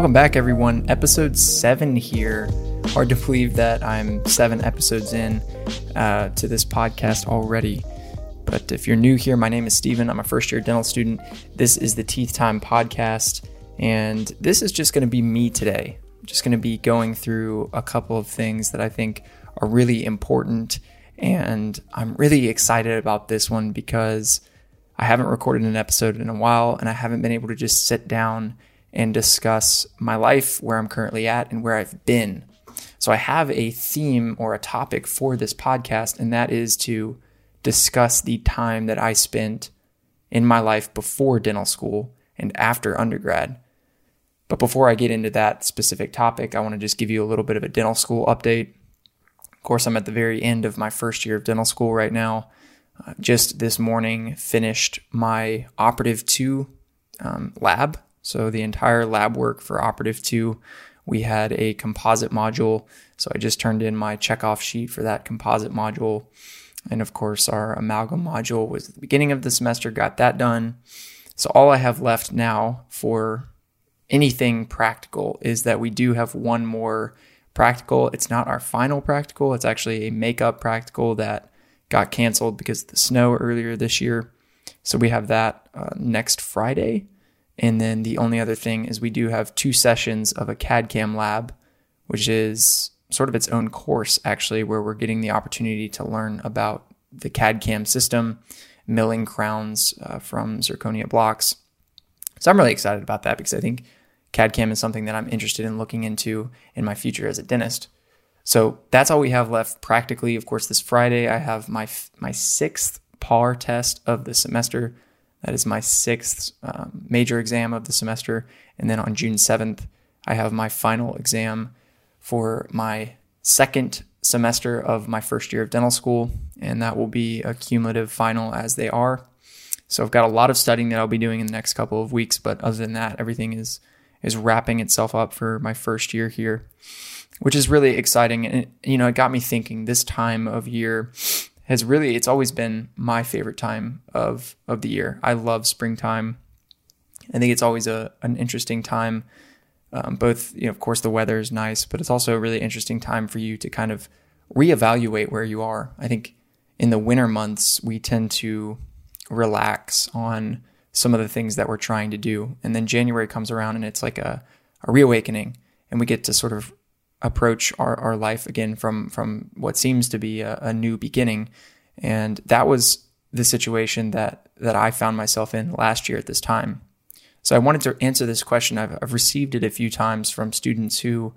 Welcome back, everyone. Episode seven here. Hard to believe that I'm seven episodes in uh, to this podcast already. But if you're new here, my name is Stephen. I'm a first year dental student. This is the Teeth Time podcast. And this is just going to be me today. I'm just going to be going through a couple of things that I think are really important. And I'm really excited about this one because I haven't recorded an episode in a while and I haven't been able to just sit down and discuss my life, where I'm currently at, and where I've been. So I have a theme or a topic for this podcast, and that is to discuss the time that I spent in my life before dental school and after undergrad. But before I get into that specific topic, I want to just give you a little bit of a dental school update. Of course, I'm at the very end of my first year of dental school right now. Uh, just this morning, finished my operative two um, lab so the entire lab work for Operative 2, we had a composite module. So I just turned in my checkoff sheet for that composite module. And of course, our amalgam module was the beginning of the semester, got that done. So all I have left now for anything practical is that we do have one more practical. It's not our final practical, it's actually a makeup practical that got canceled because of the snow earlier this year. So we have that uh, next Friday. And then the only other thing is we do have two sessions of a CAD CAM lab, which is sort of its own course, actually, where we're getting the opportunity to learn about the CAD CAM system, milling crowns uh, from zirconia blocks. So I'm really excited about that because I think CAD CAM is something that I'm interested in looking into in my future as a dentist. So that's all we have left practically. Of course, this Friday I have my my sixth PAR test of the semester. That is my sixth um, major exam of the semester. And then on June 7th, I have my final exam for my second semester of my first year of dental school. And that will be a cumulative final as they are. So I've got a lot of studying that I'll be doing in the next couple of weeks. But other than that, everything is, is wrapping itself up for my first year here, which is really exciting. And, it, you know, it got me thinking this time of year has really it's always been my favorite time of of the year. I love springtime. I think it's always a an interesting time. Um, both, you know, of course, the weather is nice, but it's also a really interesting time for you to kind of reevaluate where you are. I think in the winter months we tend to relax on some of the things that we're trying to do, and then January comes around and it's like a a reawakening, and we get to sort of approach our, our life again from from what seems to be a, a new beginning. And that was the situation that that I found myself in last year at this time. So I wanted to answer this question. I've, I've received it a few times from students who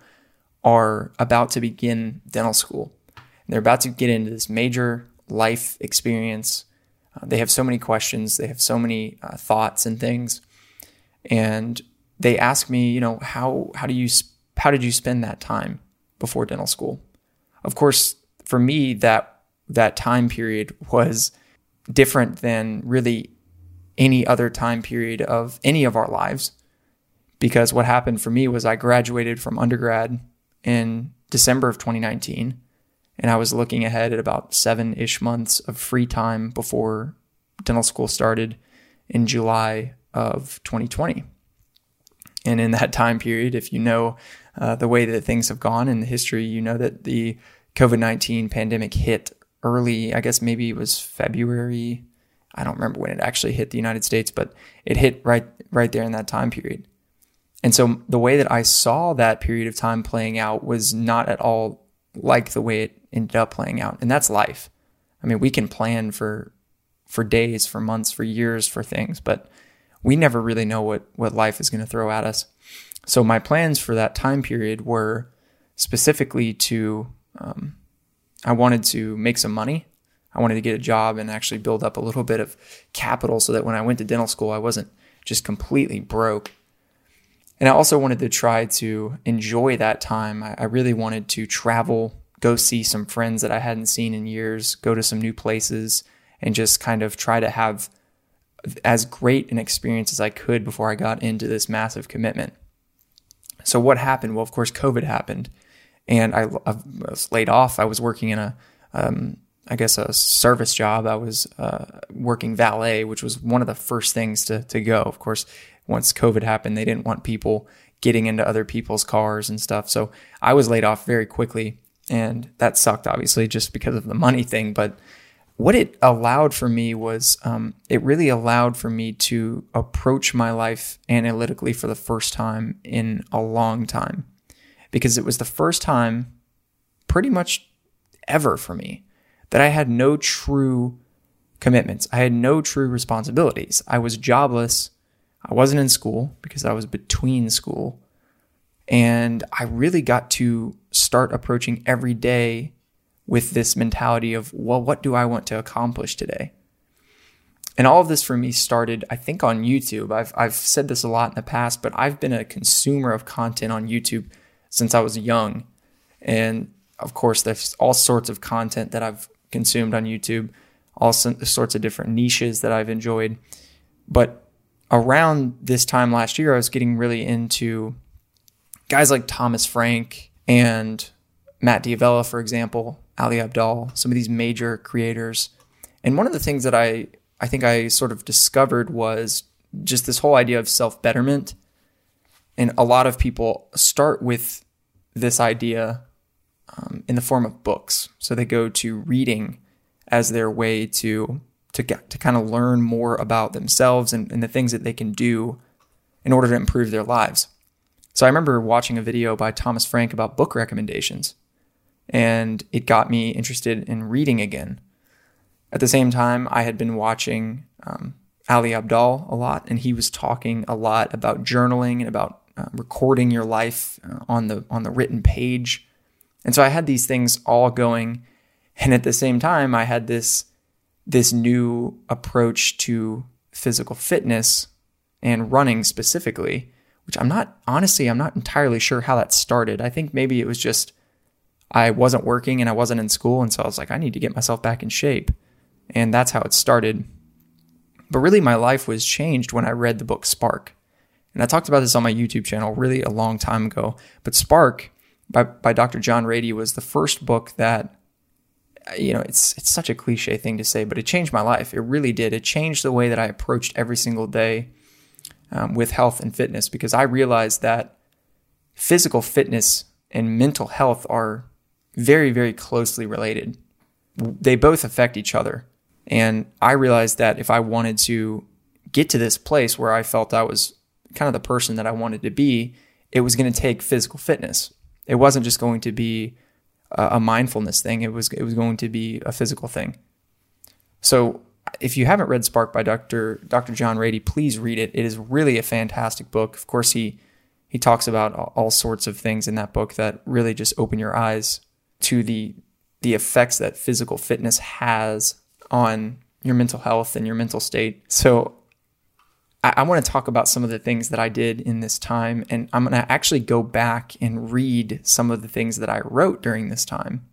are about to begin dental school. They're about to get into this major life experience. Uh, they have so many questions. They have so many uh, thoughts and things, and they ask me, you know, how how do you how did you spend that time before dental school? Of course, for me, that that time period was different than really any other time period of any of our lives. Because what happened for me was I graduated from undergrad in December of 2019, and I was looking ahead at about seven ish months of free time before dental school started in July of 2020. And in that time period, if you know uh, the way that things have gone in the history, you know that the COVID 19 pandemic hit early, I guess maybe it was February. I don't remember when it actually hit the United States, but it hit right right there in that time period. And so the way that I saw that period of time playing out was not at all like the way it ended up playing out. And that's life. I mean, we can plan for for days, for months, for years for things, but we never really know what what life is going to throw at us. So my plans for that time period were specifically to um, I wanted to make some money. I wanted to get a job and actually build up a little bit of capital so that when I went to dental school, I wasn't just completely broke. And I also wanted to try to enjoy that time. I, I really wanted to travel, go see some friends that I hadn't seen in years, go to some new places, and just kind of try to have as great an experience as I could before I got into this massive commitment. So what happened? Well, of course, COVID happened, and I, I was laid off. I was working in a, um, I guess, a service job. I was uh, working valet, which was one of the first things to to go. Of course, once COVID happened, they didn't want people getting into other people's cars and stuff. So I was laid off very quickly, and that sucked, obviously, just because of the money thing. But what it allowed for me was um, it really allowed for me to approach my life analytically for the first time in a long time because it was the first time pretty much ever for me that I had no true commitments. I had no true responsibilities. I was jobless. I wasn't in school because I was between school. And I really got to start approaching every day with this mentality of, well, what do I want to accomplish today? And all of this for me started, I think, on YouTube. I've, I've said this a lot in the past, but I've been a consumer of content on YouTube since I was young. And of course, there's all sorts of content that I've consumed on YouTube, all sorts of different niches that I've enjoyed. But around this time last year, I was getting really into guys like Thomas Frank and Matt D'Avella, for example, Ali Abdaal, some of these major creators. And one of the things that I, I think I sort of discovered was just this whole idea of self betterment. And a lot of people start with this idea um, in the form of books. So they go to reading as their way to to get to kind of learn more about themselves and, and the things that they can do in order to improve their lives. So I remember watching a video by Thomas Frank about book recommendations and it got me interested in reading again. At the same time, I had been watching um, Ali Abdaal a lot, and he was talking a lot about journaling and about uh, recording your life uh, on the on the written page. And so I had these things all going, and at the same time, I had this this new approach to physical fitness and running specifically, which I'm not honestly I'm not entirely sure how that started. I think maybe it was just I wasn't working and I wasn't in school. And so I was like, I need to get myself back in shape. And that's how it started. But really, my life was changed when I read the book Spark. And I talked about this on my YouTube channel really a long time ago. But Spark by, by Dr. John Ratey was the first book that, you know, it's, it's such a cliche thing to say, but it changed my life. It really did. It changed the way that I approached every single day um, with health and fitness because I realized that physical fitness and mental health are very, very closely related. They both affect each other. And I realized that if I wanted to get to this place where I felt I was kind of the person that I wanted to be, it was going to take physical fitness. It wasn't just going to be a mindfulness thing. It was it was going to be a physical thing. So if you haven't read Spark by Dr. Dr. John Ratey, please read it. It is really a fantastic book. Of course, he he talks about all sorts of things in that book that really just open your eyes to the the effects that physical fitness has on your mental health and your mental state. So I, I want to talk about some of the things that I did in this time, and I'm going to actually go back and read some of the things that I wrote during this time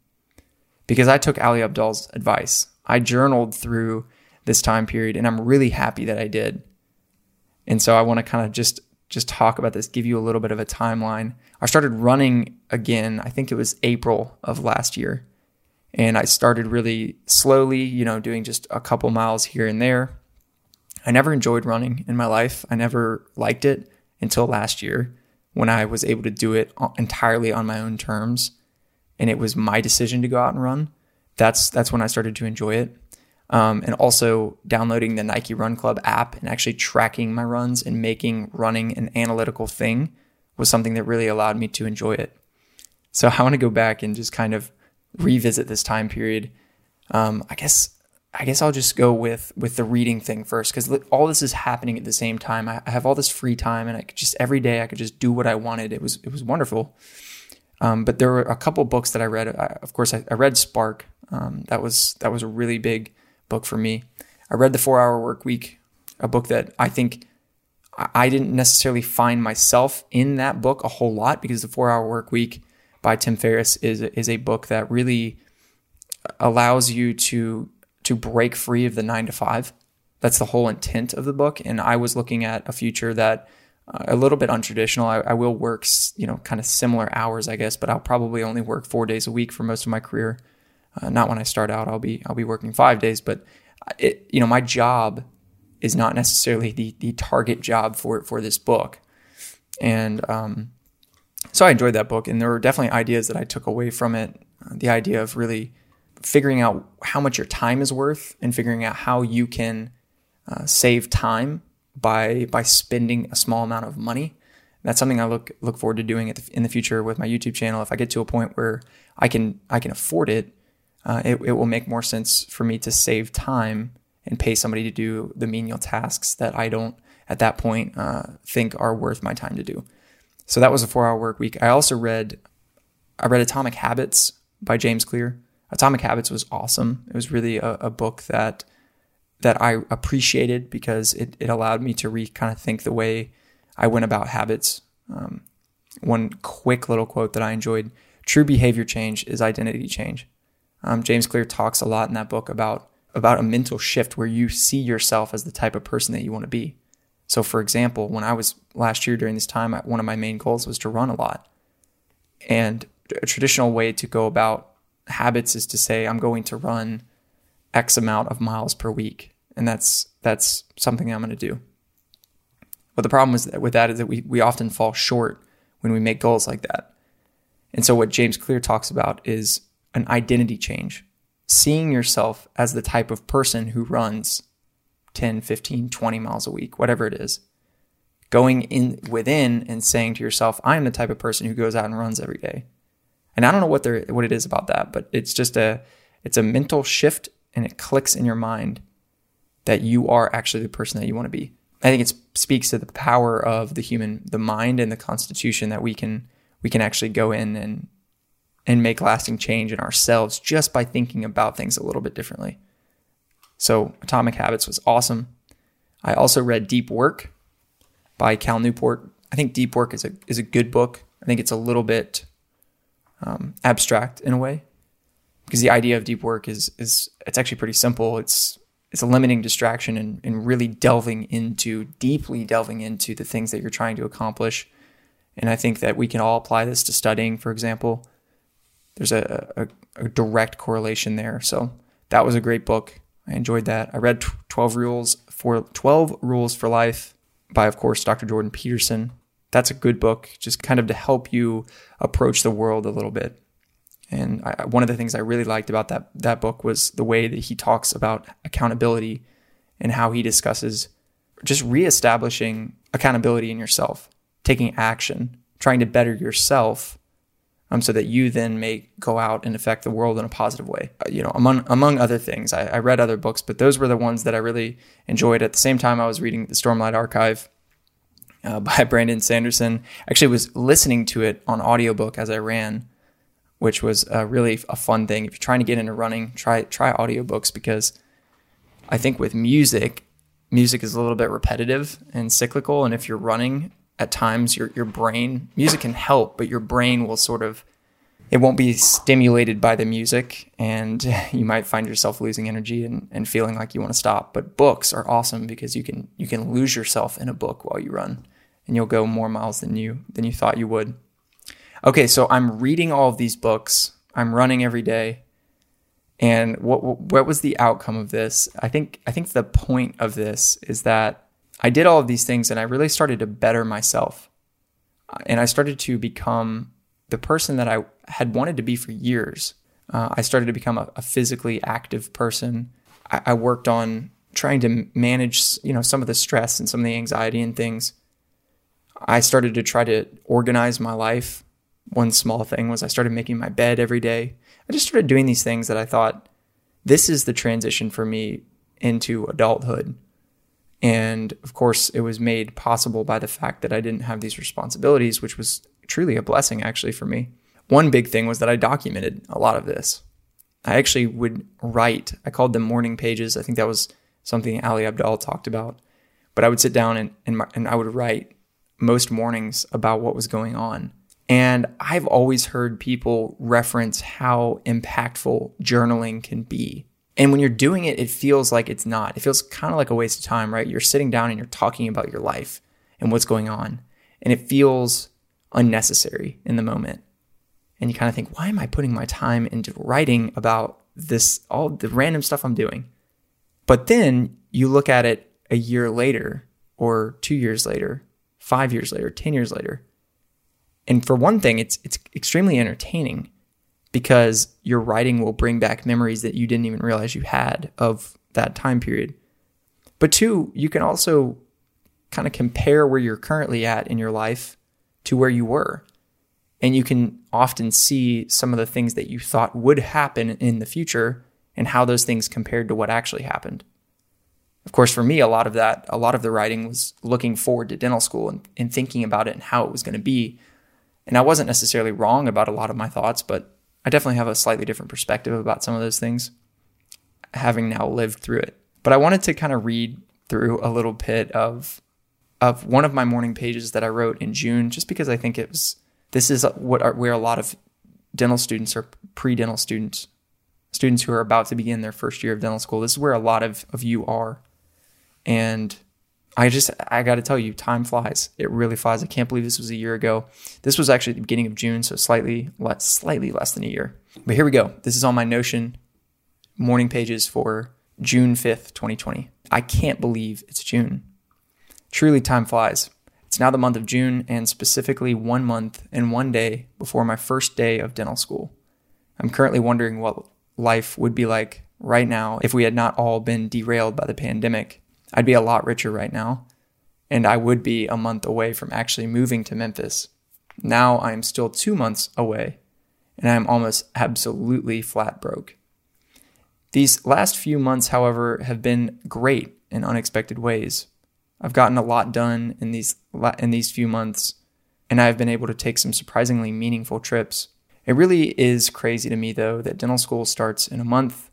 because I took Ali Abdaal's advice. I journaled through this time period, and I'm really happy that I did. And so I want to kind of just just talk about this, give you a little bit of a timeline. I started running again, I think it was April of last year. And I started really slowly, you know, doing just a couple miles here and there. I never enjoyed running in my life. I never liked it until last year when I was able to do it entirely on my own terms and it was my decision to go out and run. That's that's when I started to enjoy it um, and also downloading the Nike Run Club app and actually tracking my runs and making running an analytical thing was something that really allowed me to enjoy it. So I want to go back and just kind of revisit this time period. Um, I guess I guess I'll just go with with the reading thing first because all this is happening at the same time. I, I, have all this free time and I could just every day I could just do what I wanted. It was it was wonderful. Um, but there were a couple books that I read. I, of course, I, I read Spark. Um, that was that was a really big book for me. I read The Four Hour Work Week, a book that I think I didn't necessarily find myself in that book a whole lot because The Four Hour Work Week by Tim Ferriss is is a book that really allows you to to break free of the nine to five. That's the whole intent of the book. And I was looking at a future that uh, a little bit untraditional. I, I will work, you know, kind of similar hours, I guess, but I'll probably only work four days a week for most of my career. Uh, not when I start out. I'll be I'll be working five days, but it, you know my job is not necessarily the the target job for for this book. And um, so I enjoyed that book, and there were definitely ideas that I took away from it. Uh, the idea of really figuring out how much your time is worth and figuring out how you can uh, save time by by spending a small amount of money. That's something I look look forward to doing the, in the future with my YouTube channel. If I get to a point where I can I can afford it, uh, it, it will make more sense for me to save time and pay somebody to do the menial tasks that I don't at that point uh, think are worth my time to do. So that was a four hour work week. I also read I read Atomic Habits by James Clear. Atomic Habits was awesome. It was really a, a book that that I appreciated because it, it allowed me to re kind of think the way I went about habits. Um, one quick little quote that I enjoyed true behavior change is identity change. Um, James Clear talks a lot in that book about about a mental shift where you see yourself as the type of person that you want to be. So, for example, when I was last year during this time, one of my main goals was to run a lot. And a traditional way to go about habits is to say, I'm going to run X amount of miles per week. And that's that's something I'm going to do. But the problem is with that is that we, we often fall short when we make goals like that. And so what James Clear talks about is an identity change, seeing yourself as the type of person who runs 10, 15, 20 miles a week, whatever it is. Going in within and saying to yourself, I am the type of person who goes out and runs every day. And I don't know what there what it is about that, but it's just a it's a mental shift and it clicks in your mind that you are actually the person that you want to be. I think it speaks to the power of the human, the mind and the constitution that we can we can actually go in and and make lasting change in ourselves just by thinking about things a little bit differently. So Atomic Habits was awesome. I also read Deep Work by Cal Newport. I think Deep Work is a is a good book. I think it's a little bit um, abstract in a way because the idea of deep work is is it's actually pretty simple. It's it's eliminating distraction and, and really delving into deeply delving into the things that you're trying to accomplish. And I think that we can all apply this to studying, for example. There's a, a, a direct correlation there. So that was a great book. I enjoyed that. I read 12 rules for 12 rules for life by, of course, Dr. Jordan Peterson that's a good book, just kind of to help you approach the world a little bit. And I, one of the things I really liked about that that book was the way that he talks about accountability and how he discusses just reestablishing accountability in yourself, taking action, trying to better yourself, um, so that you then may go out and affect the world in a positive way. Uh, you know, among among other things, I, I read other books, but those were the ones that I really enjoyed. At the same time, I was reading the Stormlight Archive uh, by Brandon Sanderson. Actually, was listening to it on audiobook as I ran, which was uh, really a fun thing. If you're trying to get into running, try try audiobooks because I think with music, music is a little bit repetitive and cyclical. And if you're running, at times your your brain music can help, but your brain will sort of it won't be stimulated by the music and you might find yourself losing energy and, and feeling like you want to stop. But books are awesome because you can you can lose yourself in a book while you run and you'll go more miles than you than you thought you would. Okay so i'm reading all of these books. I'm running every day. And what what was the outcome of this? I think i think the point of this is that i did all of these things and i really started to better myself and i started to become the person that I had wanted to be for years. Uh, I started to become a, a physically active person. I, I, worked on trying to manage, you know, some of the stress and some of the anxiety and things. I started to try to organize my life. One small thing was I started making my bed every day. I just started doing these things that I thought this is the transition for me into adulthood. And of course, it was made possible by the fact that I didn't have these responsibilities, which was truly a blessing actually for me. One big thing was that I documented a lot of this. I actually would write, I called them morning pages. I think that was something Ali Abdaal talked about. But I would sit down and, and, and I would write most mornings about what was going on. And I've always heard people reference how impactful journaling can be. And when you're doing it, it feels like it's not. It feels kind of like a waste of time, right? You're sitting down and you're talking about your life and what's going on. And it feels unnecessary in the moment. And you kind of think, why am I putting my time into writing about this, all the random stuff I'm doing? But then you look at it a year later, or two years later, five years later, 10 years later. And for one thing, it's, it's extremely entertaining because your writing will bring back memories that you didn't even realize you had of that time period. But two, you can also kind of compare where you're currently at in your life to where you were. And you can often see some of the things that you thought would happen in the future and how those things compared to what actually happened. Of course, for me, a lot of that, a lot of the writing was looking forward to dental school and, and thinking about it and how it was going to be. And I wasn't necessarily wrong about a lot of my thoughts, but I definitely have a slightly different perspective about some of those things, having now lived through it. But I wanted to kind of read through a little bit of of one of my morning pages that I wrote in June, just because I think it was this is what are, where a lot of dental students or pre-dental students, students who are about to begin their first year of dental school, this is where a lot of, of you are. And I just I got to tell you, time flies. It really flies. I can't believe this was a year ago. This was actually the beginning of June, so slightly less, slightly less than a year. But here we go. This is on my Notion morning pages for June fifth, twenty twenty. I can't believe it's June. Truly, time flies. It's now the month of June, and specifically one month and one day before my first day of dental school. I'm currently wondering what life would be like right now if we had not all been derailed by the pandemic. I'd be a lot richer right now, and I would be a month away from actually moving to Memphis. Now I am still two months away, and I am almost absolutely flat broke. These last few months, however, have been great in unexpected ways. I've gotten a lot done in these in these few months, and I've been able to take some surprisingly meaningful trips. It really is crazy to me though that dental school starts in a month.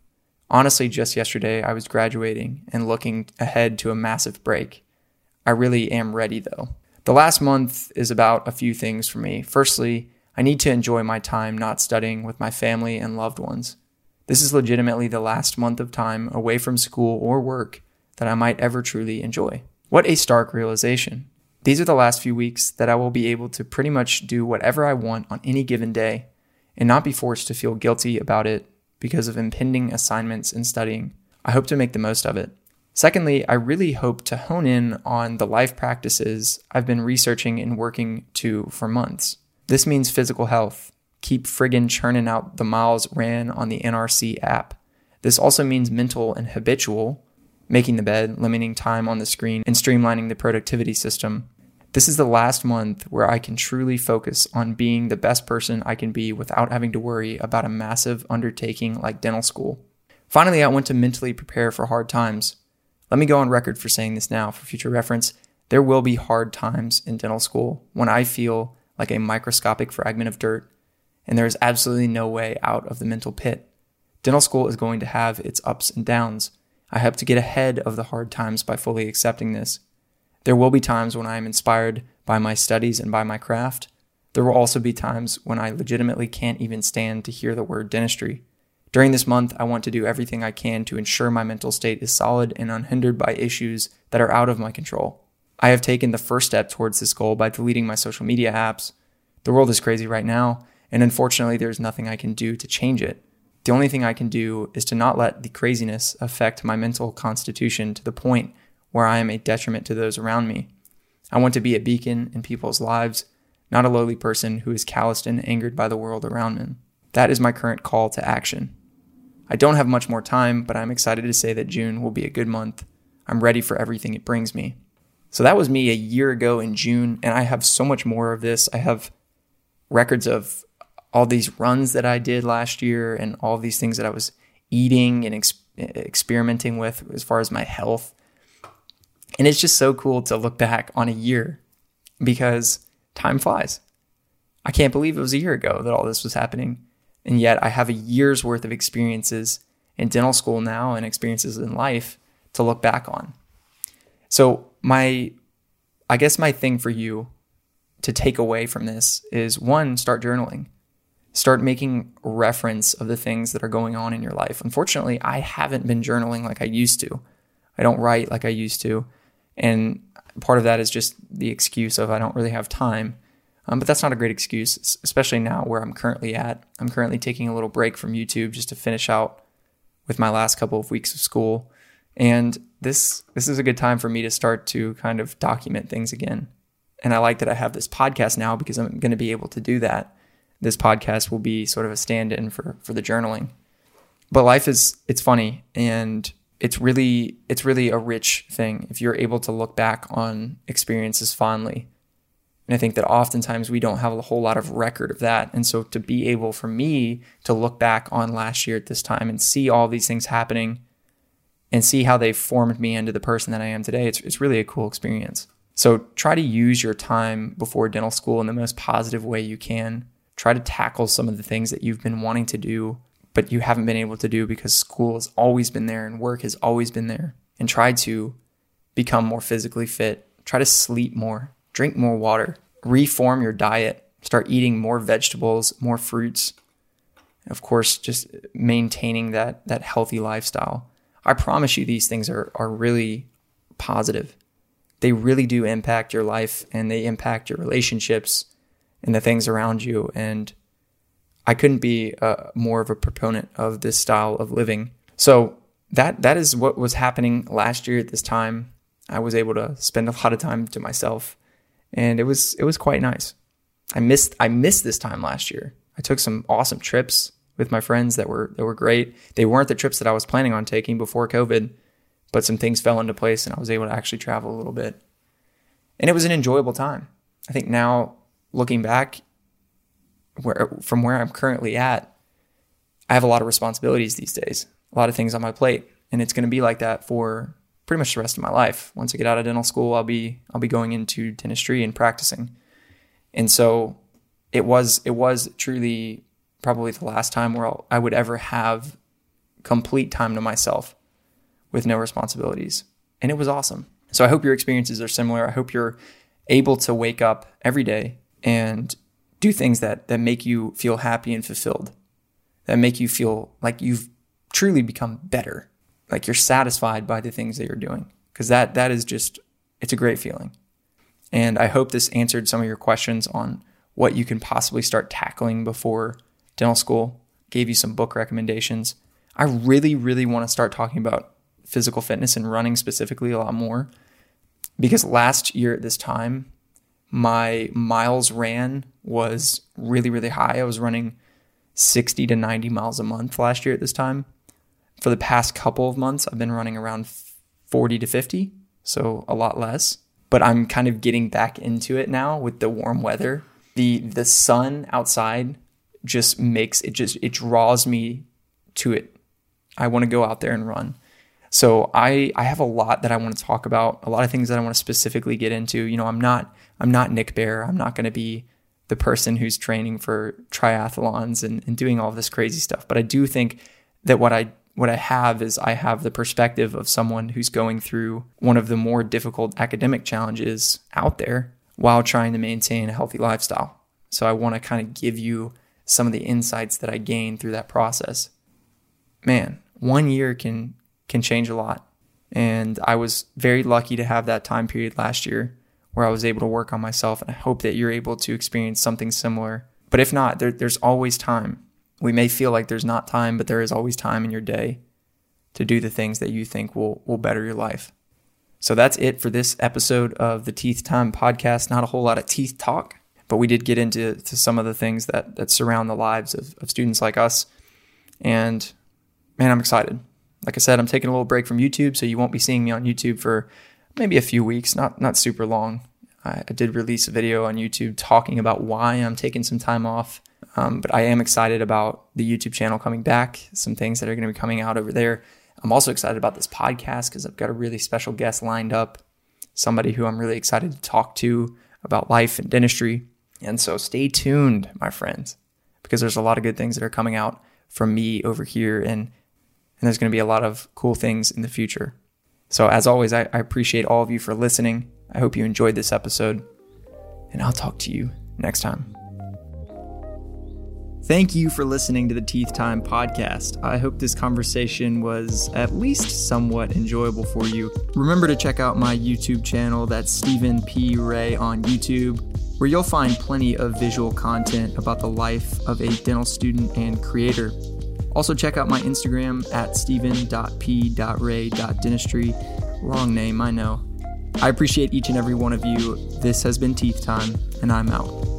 Honestly, just yesterday I was graduating and looking ahead to a massive break. I really am ready though. The last month is about a few things for me. Firstly, I need to enjoy my time not studying with my family and loved ones. This is legitimately the last month of time away from school or work that I might ever truly enjoy. What a stark realization. These are the last few weeks that I will be able to pretty much do whatever I want on any given day and not be forced to feel guilty about it because of impending assignments and studying. I hope to make the most of it. Secondly, I really hope to hone in on the life practices I've been researching and working to for months. This means physical health. Keep friggin' churning out the miles ran on the NRC app. This also means mental and habitual, making the bed, limiting time on the screen, and streamlining the productivity system. This is the last month where I can truly focus on being the best person I can be without having to worry about a massive undertaking like dental school. Finally, I want to mentally prepare for hard times. Let me go on record for saying this now for future reference. There will be hard times in dental school when I feel like a microscopic fragment of dirt, and there is absolutely no way out of the mental pit. Dental school is going to have its ups and downs. I hope to get ahead of the hard times by fully accepting this. There will be times when I am inspired by my studies and by my craft. There will also be times when I legitimately can't even stand to hear the word dentistry. During this month, I want to do everything I can to ensure my mental state is solid and unhindered by issues that are out of my control. I have taken the first step towards this goal by deleting my social media apps. The world is crazy right now, and unfortunately, there's nothing I can do to change it. The only thing I can do is to not let the craziness affect my mental constitution to the point where I am a detriment to those around me. I want to be a beacon in people's lives, not a lowly person who is calloused and angered by the world around me. That is my current call to action. I don't have much more time, but I'm excited to say that June will be a good month. I'm ready for everything it brings me. So that was me a year ago in June, and I have so much more of this. I have records of all these runs that I did last year and all these things that I was eating and ex- experimenting with as far as my health. And it's just so cool to look back on a year because time flies. I can't believe it was a year ago that all this was happening. And yet I have a year's worth of experiences in dental school now and experiences in life to look back on. So, my, I guess my thing for you to take away from this is one, start journaling start making reference of the things that are going on in your life. Unfortunately, I haven't been journaling like I used to. I don't write like I used to. And part of that is just the excuse of I don't really have time. Um, but that's not a great excuse, especially now where I'm currently at. I'm currently taking a little break from YouTube just to finish out with my last couple of weeks of school. And this this is a good time for me to start to kind of document things again. And I like that I have this podcast now because I'm going to be able to do that. This podcast will be sort of a stand-in for for the journaling. But life is it's funny and it's really it's really a rich thing if you're able to look back on experiences fondly. And I think that oftentimes we don't have a whole lot of record of that. And so to be able for me to look back on last year at this time and see all these things happening and see how they formed me into the person that I am today, it's, it's really a cool experience. So try to use your time before dental school in the most positive way you can. Try to tackle some of the things that you've been wanting to do, but you haven't been able to do because school has always been there and work has always been there. And try to become more physically fit. Try to sleep more, drink more water, reform your diet, start eating more vegetables, more fruits. Of course, just maintaining that that healthy lifestyle. I promise you these things are, are really positive. They really do impact your life and they impact your relationships and the things around you. And I couldn't be uh, more of a proponent of this style of living. So that that is what was happening last year at this time. I was able to spend a lot of time to myself, and it was it was quite nice. I missed I missed this time last year. I took some awesome trips with my friends that were that were great. They weren't the trips that I was planning on taking before COVID, but some things fell into place and I was able to actually travel a little bit. And it was an enjoyable time. I think now looking back where from where I'm currently at, I have a lot of responsibilities these days. A lot of things on my plate, and it's going to be like that for pretty much the rest of my life. Once I get out of dental school, I'll be I'll be going into dentistry and practicing. And so it was it was truly probably the last time where I'll, I would ever have complete time to myself with no responsibilities. And it was awesome. So I hope your experiences are similar. I hope you're able to wake up every day and do things that that make you feel happy and fulfilled. That make you feel like you've truly become better. Like you're satisfied by the things that you're doing. Cuz that that is just it's a great feeling. And I hope this answered some of your questions on what you can possibly start tackling before dental school, gave you some book recommendations. I really, really want to start talking about physical fitness and running specifically a lot more because last year at this time, my miles ran was really, really high. I was running 60 to 90 miles a month last year at this time. For the past couple of months, I've been running around 40 to 50, so a lot less. But I'm kind of getting back into it now with the warm weather. The the sun outside just makes it just it draws me to it. I want to go out there and run. So I I have a lot that I want to talk about, a lot of things that I want to specifically get into. You know, I'm not I'm not Nick Bare. I'm not going to be the person who's training for triathlons and, and doing all this crazy stuff. But I do think that what I what I have is I have the perspective of someone who's going through one of the more difficult academic challenges out there while trying to maintain a healthy lifestyle. So I want to kind of give you some of the insights that I gained through that process. Man, one year can can change a lot. And I was very lucky to have that time period last year where I was able to work on myself. And I hope that you're able to experience something similar. But if not, there, there's always time. We may feel like there's not time, but there is always time in your day to do the things that you think will, will better your life. So that's it for this episode of the Teeth Time podcast. Not a whole lot of teeth talk, but we did get into to some of the things that that surround the lives of, of students like us. And man, I'm excited. Like I said, I'm taking a little break from YouTube, so you won't be seeing me on YouTube for maybe a few weeks, not not super long. I, I did release a video on YouTube talking about why I'm taking some time off. Um, but I am excited about the YouTube channel coming back, some things that are going to be coming out over there. I'm also excited about this podcast because I've got a really special guest lined up, somebody who I'm really excited to talk to about life and dentistry. And so stay tuned, my friends, because there's a lot of good things that are coming out from me over here. And, and there's going to be a lot of cool things in the future. So, as always, I, I appreciate all of you for listening. I hope you enjoyed this episode, and I'll talk to you next time. Thank you for listening to the Teeth Time podcast. I hope this conversation was at least somewhat enjoyable for you. Remember to check out my YouTube channel, that's Stephen P. Ray on YouTube where you'll find plenty of visual content about the life of a dental student and creator. Also, check out my Instagram at stephen.p.ray.dentistry. Long name, I know. I appreciate each and every one of you. This has been Teeth Time, and I'm out.